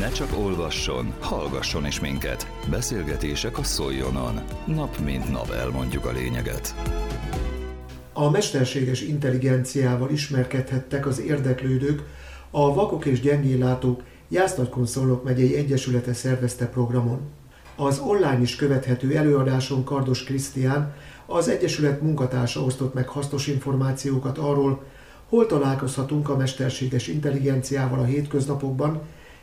Ne csak olvasson, hallgasson is minket. Beszélgetések a Szoljonon. Nap mint nap elmondjuk a lényeget. A mesterséges intelligenciával ismerkedhettek az érdeklődők a Vakok és Gyengéllátók Jászlagykonszolnok megyei egyesülete szervezte programon. Az online is követhető előadáson Kardos Krisztián, az Egyesület munkatársa osztott meg hasznos információkat arról, hol találkozhatunk a mesterséges intelligenciával a hétköznapokban,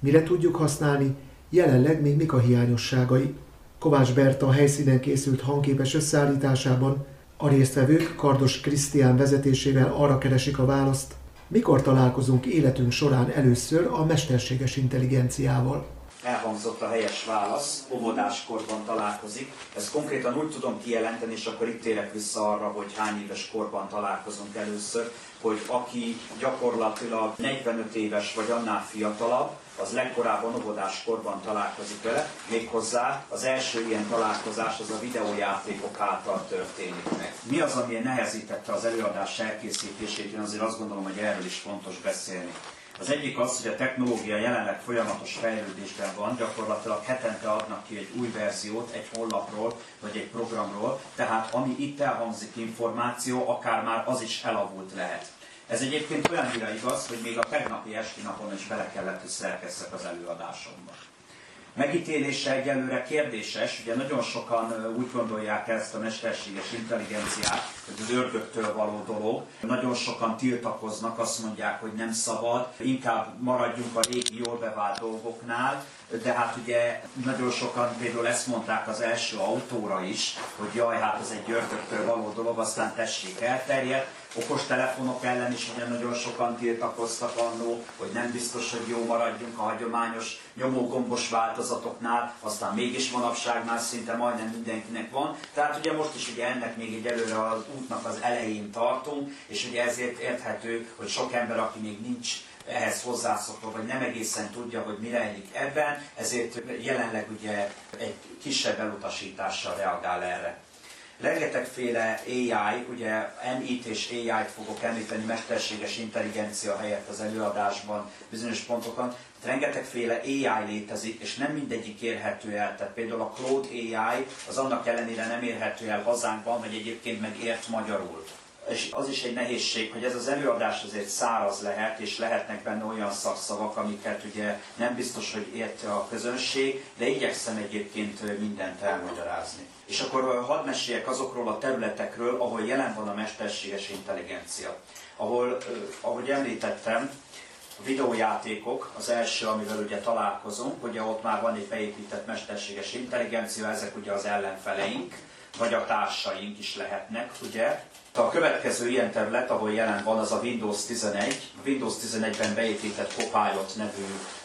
mire tudjuk használni, jelenleg még mik a hiányosságai. Kovács Berta a helyszínen készült hangképes összeállításában a résztvevők Kardos Krisztián vezetésével arra keresik a választ, mikor találkozunk életünk során először a mesterséges intelligenciával elhangzott a helyes válasz, óvodáskorban találkozik. Ezt konkrétan úgy tudom kijelenteni, és akkor itt térek vissza arra, hogy hány éves korban találkozunk először, hogy aki gyakorlatilag 45 éves vagy annál fiatalabb, az legkorábban óvodás korban találkozik vele, méghozzá az első ilyen találkozás az a videójátékok által történik meg. Mi az, ami nehezítette az előadás elkészítését? Én azért azt gondolom, hogy erről is fontos beszélni. Az egyik az, hogy a technológia jelenleg folyamatos fejlődésben van, gyakorlatilag hetente adnak ki egy új verziót egy honlapról vagy egy programról, tehát ami itt elhangzik információ, akár már az is elavult lehet. Ez egyébként olyan igaz, hogy még a tegnapi esti napon is bele kellett, hogy szerkesszek az előadásomba megítélése egyelőre kérdéses, ugye nagyon sokan úgy gondolják ezt a mesterséges intelligenciát, hogy az ördögtől való dolog. Nagyon sokan tiltakoznak, azt mondják, hogy nem szabad, inkább maradjunk a régi jól bevált dolgoknál, de hát ugye nagyon sokan például ezt mondták az első autóra is, hogy jaj, hát ez egy ördögtől való dolog, aztán tessék elterjedt. Okos telefonok ellen is ugye nagyon sokan tiltakoztak annó, hogy nem biztos, hogy jó maradjunk a hagyományos nyomógombos változatoknál, aztán mégis manapság már szinte majdnem mindenkinek van. Tehát ugye most is ugye ennek még egy előre az útnak az elején tartunk, és ugye ezért érthető, hogy sok ember, aki még nincs ehhez hozzászokva, vagy nem egészen tudja, hogy mi rejlik ebben, ezért jelenleg ugye egy kisebb elutasítással reagál erre. Rengetegféle AI, ugye MIT és AI-t fogok említeni mesterséges intelligencia helyett az előadásban bizonyos pontokon. Rengetegféle AI létezik, és nem mindegyik érhető el. Tehát például a Cloud AI az annak ellenére nem érhető el hazánkban, vagy egyébként meg ért magyarul és az is egy nehézség, hogy ez az előadás azért száraz lehet, és lehetnek benne olyan szakszavak, amiket ugye nem biztos, hogy érte a közönség, de igyekszem egyébként mindent elmagyarázni. És akkor hadd meséljek azokról a területekről, ahol jelen van a mesterséges intelligencia. Ahol, ahogy említettem, a videójátékok az első, amivel ugye találkozunk, ugye ott már van egy beépített mesterséges intelligencia, ezek ugye az ellenfeleink, vagy a társaink is lehetnek, ugye, a következő ilyen terület, ahol jelen van, az a Windows 11. A Windows 11-ben beépített Copilot nevű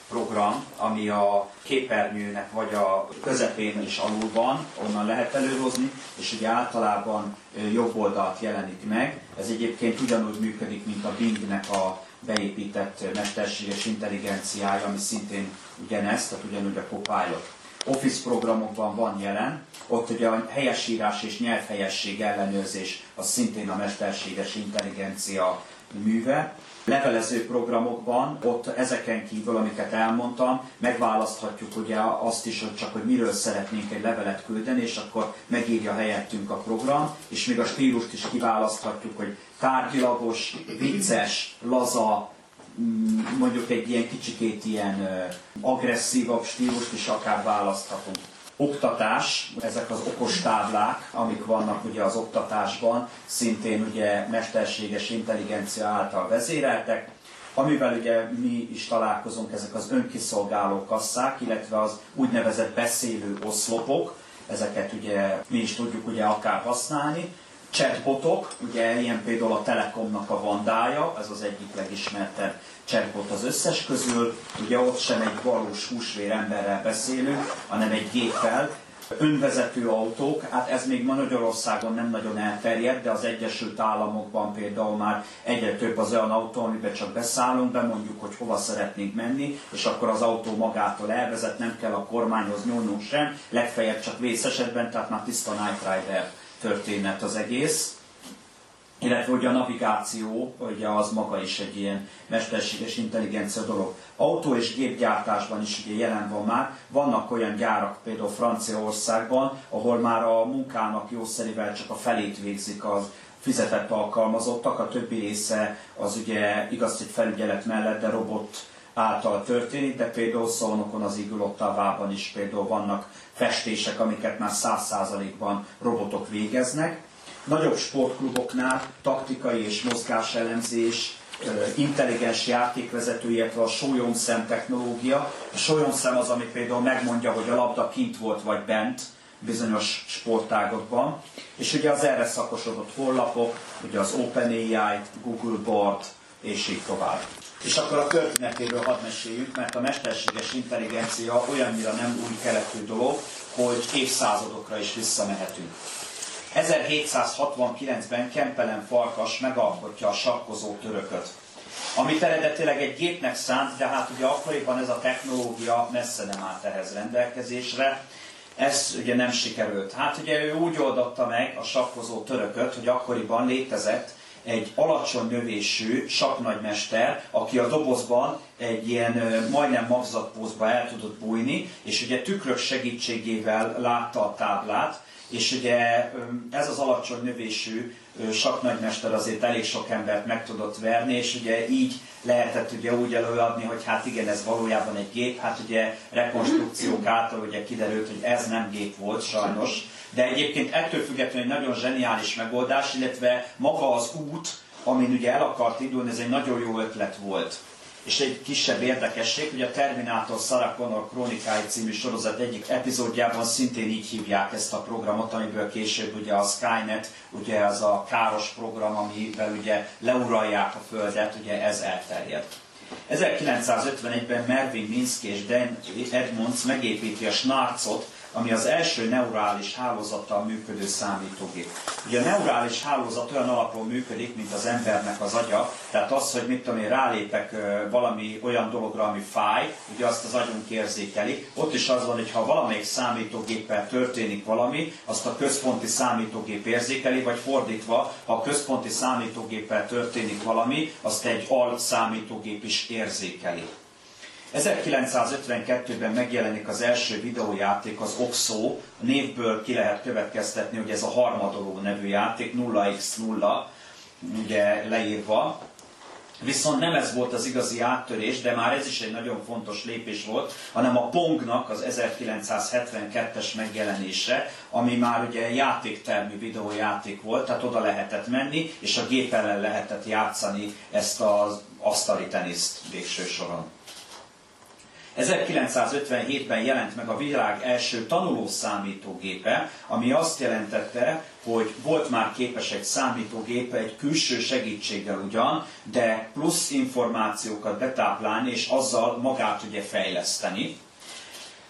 program, ami a képernyőnek vagy a közepén is alul van, onnan lehet előhozni, és ugye általában jobb oldalt jelenik meg. Ez egyébként ugyanúgy működik, mint a Bingnek a beépített mesterséges intelligenciája, ami szintén ugyanezt, tehát ugyanúgy a Copilot. Office programokban van jelen, ott ugye a helyesírás és nyelvhelyesség ellenőrzés az szintén a mesterséges intelligencia műve. Levelező programokban, ott ezeken kívül, amiket elmondtam, megválaszthatjuk ugye azt is, hogy csak hogy miről szeretnénk egy levelet küldeni, és akkor megírja helyettünk a program, és még a stílust is kiválaszthatjuk, hogy tárgyilagos, vicces, laza, mondjuk egy ilyen kicsikét ilyen agresszívabb stílust is akár választhatunk. Oktatás, ezek az okos táblák, amik vannak ugye az oktatásban, szintén ugye mesterséges intelligencia által vezéreltek, amivel ugye mi is találkozunk, ezek az önkiszolgáló kasszák, illetve az úgynevezett beszélő oszlopok, ezeket ugye mi is tudjuk ugye akár használni, chatbotok, ugye ilyen például a Telekomnak a Vandája, ez az egyik legismertebb chatbot az összes közül, ugye ott sem egy valós húsvér emberrel beszélünk, hanem egy géppel, önvezető autók, hát ez még Magyarországon nem nagyon elterjedt, de az Egyesült Államokban például már egyre több az olyan autó, amiben csak beszállunk, bemondjuk, hogy hova szeretnénk menni, és akkor az autó magától elvezet, nem kell a kormányhoz nyúlnunk sem, legfeljebb csak vész esetben, tehát már tiszta Night Rider történet az egész. illetve hogy a navigáció, ugye az maga is egy ilyen mesterséges intelligencia dolog. Autó és gépgyártásban is ugye jelen van már. Vannak olyan gyárak, például Franciaországban, ahol már a munkának jószerivel csak a felét végzik az fizetett alkalmazottak, a többi része az ugye igaz, hogy felügyelet mellett, de robot által történik, de például Szolnokon az Igulottavában is például vannak festések, amiket már száz százalékban robotok végeznek. Nagyobb sportkluboknál taktikai és mozgáselemzés, intelligens játékvezető, illetve a sólyomszem technológia. A sólyomszem az, ami például megmondja, hogy a labda kint volt vagy bent bizonyos sportágokban. És ugye az erre szakosodott honlapok, ugye az OpenAI, Google Board, és így tovább. És akkor a történetéről hadd meséljük, mert a mesterséges intelligencia olyannyira nem új keletű dolog, hogy évszázadokra is visszamehetünk. 1769-ben Kempelen Farkas megalkotja a sakkozó törököt, amit eredetileg egy gépnek szánt, de hát ugye akkoriban ez a technológia messze nem állt ehhez rendelkezésre, ez ugye nem sikerült. Hát ugye ő úgy oldotta meg a sakkozó törököt, hogy akkoriban létezett egy alacsony növésű saknagymester, aki a dobozban egy ilyen majdnem magzatpózba el tudott bújni, és ugye tükrök segítségével látta a táblát, és ugye ez az alacsony növésű saknagymester azért elég sok embert meg tudott verni, és ugye így lehetett ugye úgy előadni, hogy hát igen, ez valójában egy gép, hát ugye rekonstrukciók által ugye kiderült, hogy ez nem gép volt sajnos, de egyébként ettől függetlenül egy nagyon zseniális megoldás, illetve maga az út, amin ugye el akart indulni, ez egy nagyon jó ötlet volt. És egy kisebb érdekesség, hogy a Terminator Sarah Connor Krónikái című sorozat egyik epizódjában szintén így hívják ezt a programot, amiből később ugye a Skynet, ugye az a káros program, amivel ugye leuralják a Földet, ugye ez elterjed. 1951-ben Mervyn Minsky és Dan Edmonds megépíti a Snarcot, ami az első neurális hálózattal működő számítógép. Ugye a neurális hálózat olyan alapon működik, mint az embernek az agya, tehát az, hogy mit tudom én, rálépek valami olyan dologra, ami fáj, ugye azt az agyunk érzékeli. Ott is az van, hogy ha valamelyik számítógéppel történik valami, azt a központi számítógép érzékeli, vagy fordítva, ha a központi számítógéppel történik valami, azt egy al számítógép is érzékeli. 1952-ben megjelenik az első videójáték, az Oxo. A névből ki lehet következtetni, hogy ez a harmadoló nevű játék, 0x0, ugye leírva. Viszont nem ez volt az igazi áttörés, de már ez is egy nagyon fontos lépés volt, hanem a Pongnak az 1972-es megjelenése, ami már ugye játéktermű videójáték volt, tehát oda lehetett menni, és a gép ellen lehetett játszani ezt az asztali teniszt végső soron. 1957-ben jelent meg a világ első tanuló számítógépe, ami azt jelentette, hogy volt már képes egy számítógépe egy külső segítséggel ugyan, de plusz információkat betáplálni, és azzal magát ugye fejleszteni.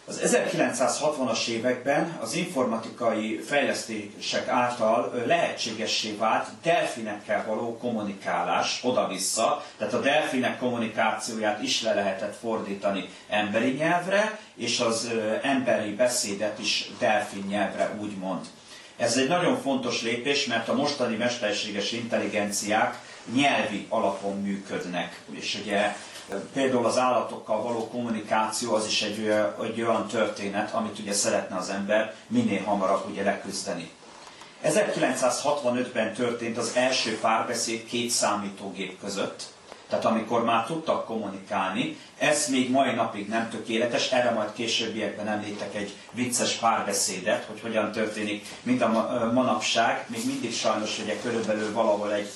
Az 1960-as években az informatikai fejlesztések által lehetségessé vált delfinekkel való kommunikálás oda-vissza, tehát a delfinek kommunikációját is le lehetett fordítani emberi nyelvre, és az emberi beszédet is delfin nyelvre úgymond. Ez egy nagyon fontos lépés, mert a mostani mesterséges intelligenciák nyelvi alapon működnek. És ugye Például az állatokkal való kommunikáció az is egy, egy olyan történet, amit ugye szeretne az ember minél hamarabb ugye leküzdeni. 1965-ben történt az első párbeszéd két számítógép között, tehát amikor már tudtak kommunikálni, ez még mai napig nem tökéletes, erre majd későbbiekben említek egy vicces párbeszédet, hogy hogyan történik, mint a manapság, még mindig sajnos ugye körülbelül valahol egy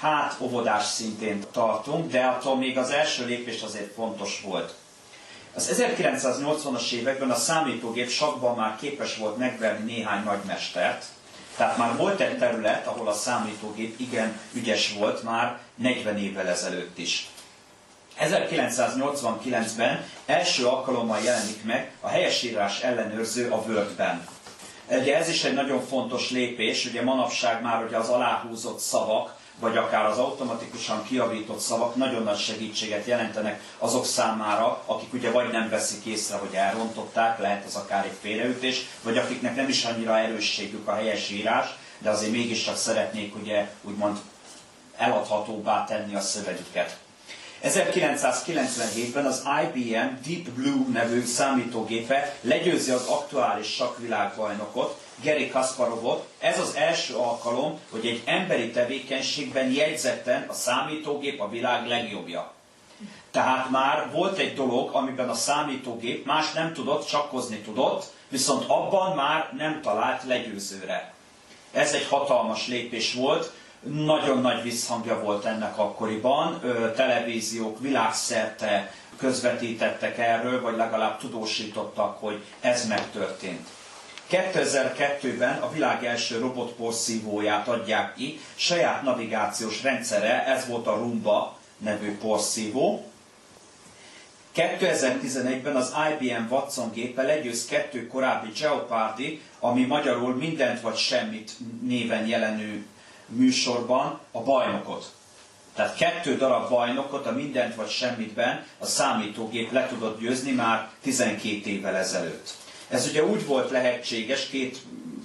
hát óvodás szintén tartunk, de attól még az első lépés azért fontos volt. Az 1980-as években a számítógép sakban már képes volt megverni néhány nagymestert, tehát már volt egy terület, ahol a számítógép igen ügyes volt már 40 évvel ezelőtt is. 1989-ben első alkalommal jelenik meg a helyesírás ellenőrző a Wordben. Ugye ez is egy nagyon fontos lépés, ugye manapság már ugye az aláhúzott szavak, vagy akár az automatikusan kiavított szavak nagyon nagy segítséget jelentenek azok számára, akik ugye vagy nem veszik észre, hogy elrontották, lehet ez akár egy félreütés, vagy akiknek nem is annyira erősségük a helyes írás, de azért mégiscsak szeretnék ugye úgymond eladhatóbbá tenni a szövegüket. 1997-ben az IBM Deep Blue nevű számítógépe legyőzi az aktuális sakvilágbajnokot, Gary Kasparovot. Ez az első alkalom, hogy egy emberi tevékenységben jegyzetten a számítógép a világ legjobbja. Tehát már volt egy dolog, amiben a számítógép más nem tudott, csakkozni tudott, viszont abban már nem talált legyőzőre. Ez egy hatalmas lépés volt, nagyon nagy visszhangja volt ennek akkoriban, televíziók világszerte közvetítettek erről, vagy legalább tudósítottak, hogy ez megtörtént. 2002-ben a világ első robotporszívóját adják ki, saját navigációs rendszere, ez volt a Rumba nevű porszívó. 2011-ben az IBM Watson gépe legyőz kettő korábbi Jeopardy, ami magyarul mindent vagy semmit néven jelenő műsorban a bajnokot. Tehát kettő darab bajnokot a mindent vagy semmitben a számítógép le tudott győzni már 12 évvel ezelőtt. Ez ugye úgy volt lehetséges, két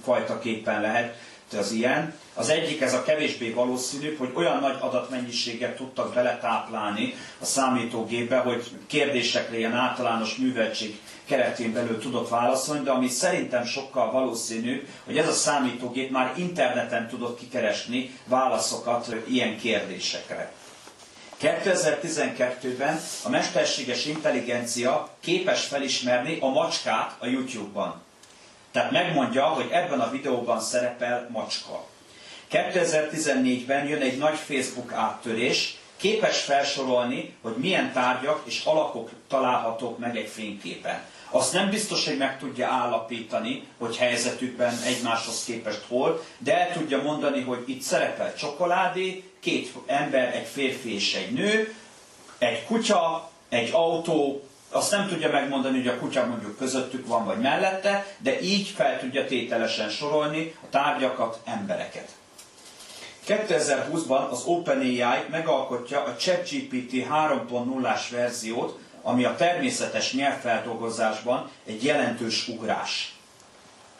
fajta képen lehet az ilyen. Az egyik, ez a kevésbé valószínű, hogy olyan nagy adatmennyiséget tudtak beletáplálni a számítógépbe, hogy kérdésekre ilyen általános műveltség keretén belül tudott válaszolni, de ami szerintem sokkal valószínű, hogy ez a számítógép már interneten tudott kikeresni válaszokat ilyen kérdésekre. 2012-ben a mesterséges intelligencia képes felismerni a macskát a YouTube-ban. Tehát megmondja, hogy ebben a videóban szerepel macska. 2014-ben jön egy nagy Facebook áttörés, képes felsorolni, hogy milyen tárgyak és alakok találhatók meg egy fényképen. Azt nem biztos, hogy meg tudja állapítani, hogy helyzetükben egymáshoz képest hol, de el tudja mondani, hogy itt szerepel csokoládé, két ember, egy férfi és egy nő, egy kutya, egy autó, azt nem tudja megmondani, hogy a kutya mondjuk közöttük van, vagy mellette, de így fel tudja tételesen sorolni a tárgyakat, embereket. 2020-ban az OpenAI megalkotja a ChatGPT 3.0-ás verziót, ami a természetes nyelvfeldolgozásban egy jelentős ugrás.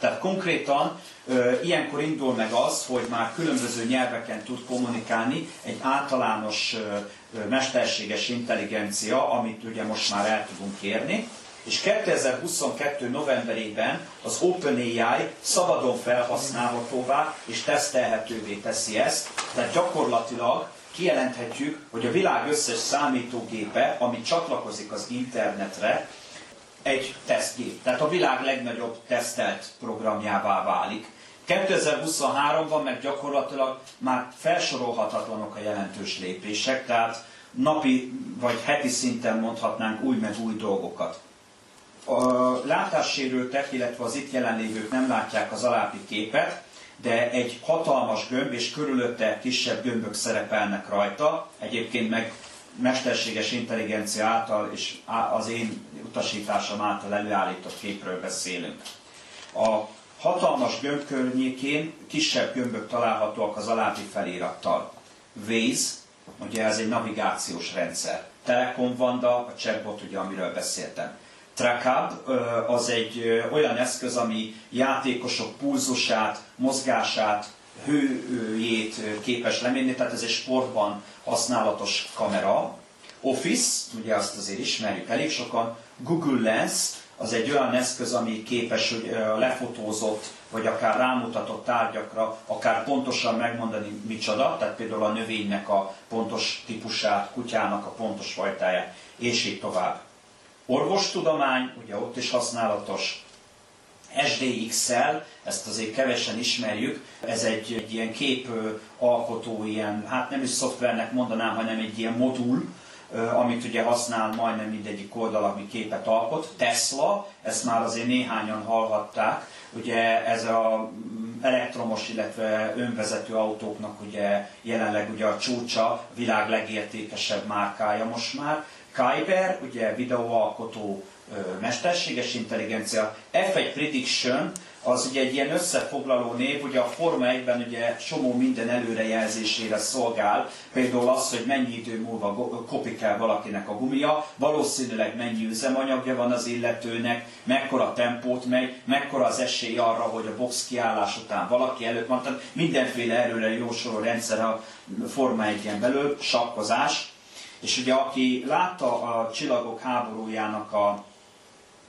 Tehát konkrétan ilyenkor indul meg az, hogy már különböző nyelveken tud kommunikálni egy általános mesterséges intelligencia, amit ugye most már el tudunk kérni, és 2022. novemberében az OpenAI szabadon felhasználhatóvá és tesztelhetővé teszi ezt, tehát gyakorlatilag kijelenthetjük, hogy a világ összes számítógépe, ami csatlakozik az internetre, egy tesztgép. Tehát a világ legnagyobb tesztelt programjává válik. 2023-ban meg gyakorlatilag már felsorolhatatlanok a jelentős lépések, tehát napi vagy heti szinten mondhatnánk új meg új dolgokat. A látássérültek, illetve az itt jelenlévők nem látják az alábbi képet, de egy hatalmas gömb és körülötte kisebb gömbök szerepelnek rajta. Egyébként meg mesterséges intelligencia által és az én utasításom által előállított képről beszélünk. A hatalmas gömb környékén kisebb gömbök találhatóak az alábbi felirattal. Waze, ugye ez egy navigációs rendszer. Telekom Vanda, a chatbot, ugye, amiről beszéltem. Trakab az egy olyan eszköz, ami játékosok pulzusát, mozgását, hőjét képes lemérni, tehát ez egy sportban használatos kamera. Office, ugye azt azért ismerjük elég sokan, Google Lens, az egy olyan eszköz, ami képes hogy lefotózott, vagy akár rámutatott tárgyakra, akár pontosan megmondani micsoda, tehát például a növénynek a pontos típusát, kutyának a pontos fajtáját, és így tovább. Orvostudomány, ugye ott is használatos, SDX-szel, ezt azért kevesen ismerjük, ez egy, egy ilyen kép alkotó, ilyen, hát nem is szoftvernek mondanám, hanem egy ilyen modul, amit ugye használ majdnem mindegyik oldal, ami képet alkot. Tesla, ezt már azért néhányan hallhatták, ugye ez a elektromos, illetve önvezető autóknak ugye jelenleg ugye a csúcsa, világ legértékesebb márkája most már. Kyber, ugye videóalkotó mesterséges intelligencia, F1 Prediction, az ugye egy ilyen összefoglaló név, ugye a Forma 1-ben ugye somó minden előrejelzésére szolgál, például az, hogy mennyi idő múlva kopik el valakinek a gumia, valószínűleg mennyi üzemanyagja van az illetőnek, mekkora tempót megy, mekkora az esély arra, hogy a box kiállás után valaki előtt van, tehát mindenféle erőre jósoló rendszer a Forma 1-en belül, sakkozás. És ugye aki látta a Csillagok háborújának a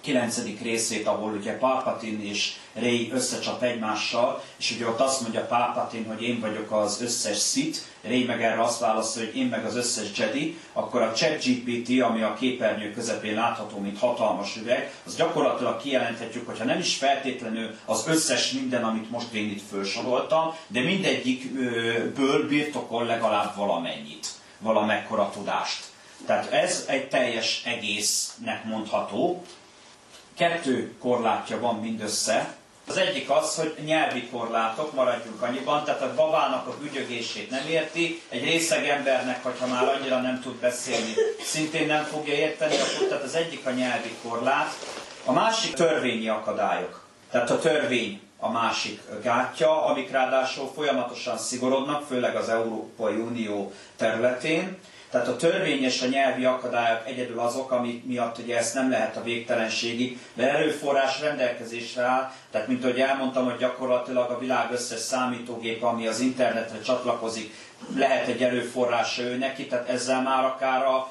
9. részét, ahol ugye Palpatine és Rey összecsap egymással, és ugye ott azt mondja Palpatine, hogy én vagyok az összes Sith, Rey meg erre azt válaszol, hogy én meg az összes Jedi, akkor a ChatGPT, ami a képernyő közepén látható, mint hatalmas üveg, az gyakorlatilag kijelenthetjük, hogyha nem is feltétlenül az összes minden, amit most én itt felsoroltam, de mindegyikből birtokol legalább valamennyit, valamekkora tudást. Tehát ez egy teljes egésznek mondható, kettő korlátja van mindössze. Az egyik az, hogy nyelvi korlátok, maradjunk annyiban, tehát a babának a bügyögését nem érti, egy részeg embernek, hogyha már annyira nem tud beszélni, szintén nem fogja érteni, akkor tehát az egyik a nyelvi korlát, a másik törvényi akadályok. Tehát a törvény a másik gátja, amik ráadásul folyamatosan szigorodnak, főleg az Európai Unió területén. Tehát a törvényes a nyelvi akadályok egyedül azok, ami miatt ugye ezt nem lehet a végtelenségig, de erőforrás rendelkezésre áll, tehát mint ahogy elmondtam, hogy gyakorlatilag a világ összes számítógép, ami az internetre csatlakozik, lehet egy erőforrása ő neki, tehát ezzel már akár a,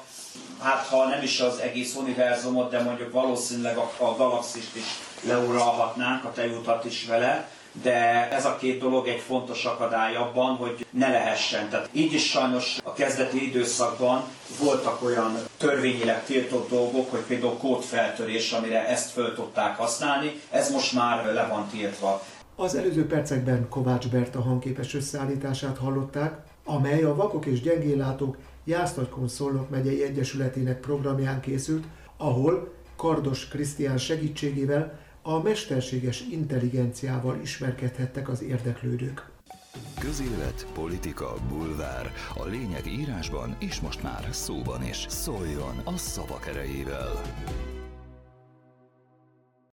hát ha nem is az egész univerzumot, de mondjuk valószínűleg a, a galaxist is leuralhatnánk, a tejutat is vele, de ez a két dolog egy fontos akadály abban, hogy ne lehessen. Tehát így is sajnos a kezdeti időszakban voltak olyan törvényileg tiltott dolgok, hogy például kódfeltörés, amire ezt föl tudták használni, ez most már le van tiltva. Az előző percekben Kovács Berta hangképes összeállítását hallották, amely a Vakok és Gyengéllátók Jásztatykon Szolnok megyei egyesületének programján készült, ahol Kardos Krisztián segítségével a mesterséges intelligenciával ismerkedhettek az érdeklődők. Közélet, politika, bulvár. A lényeg írásban és most már szóban is. Szóljon a szavak erejével!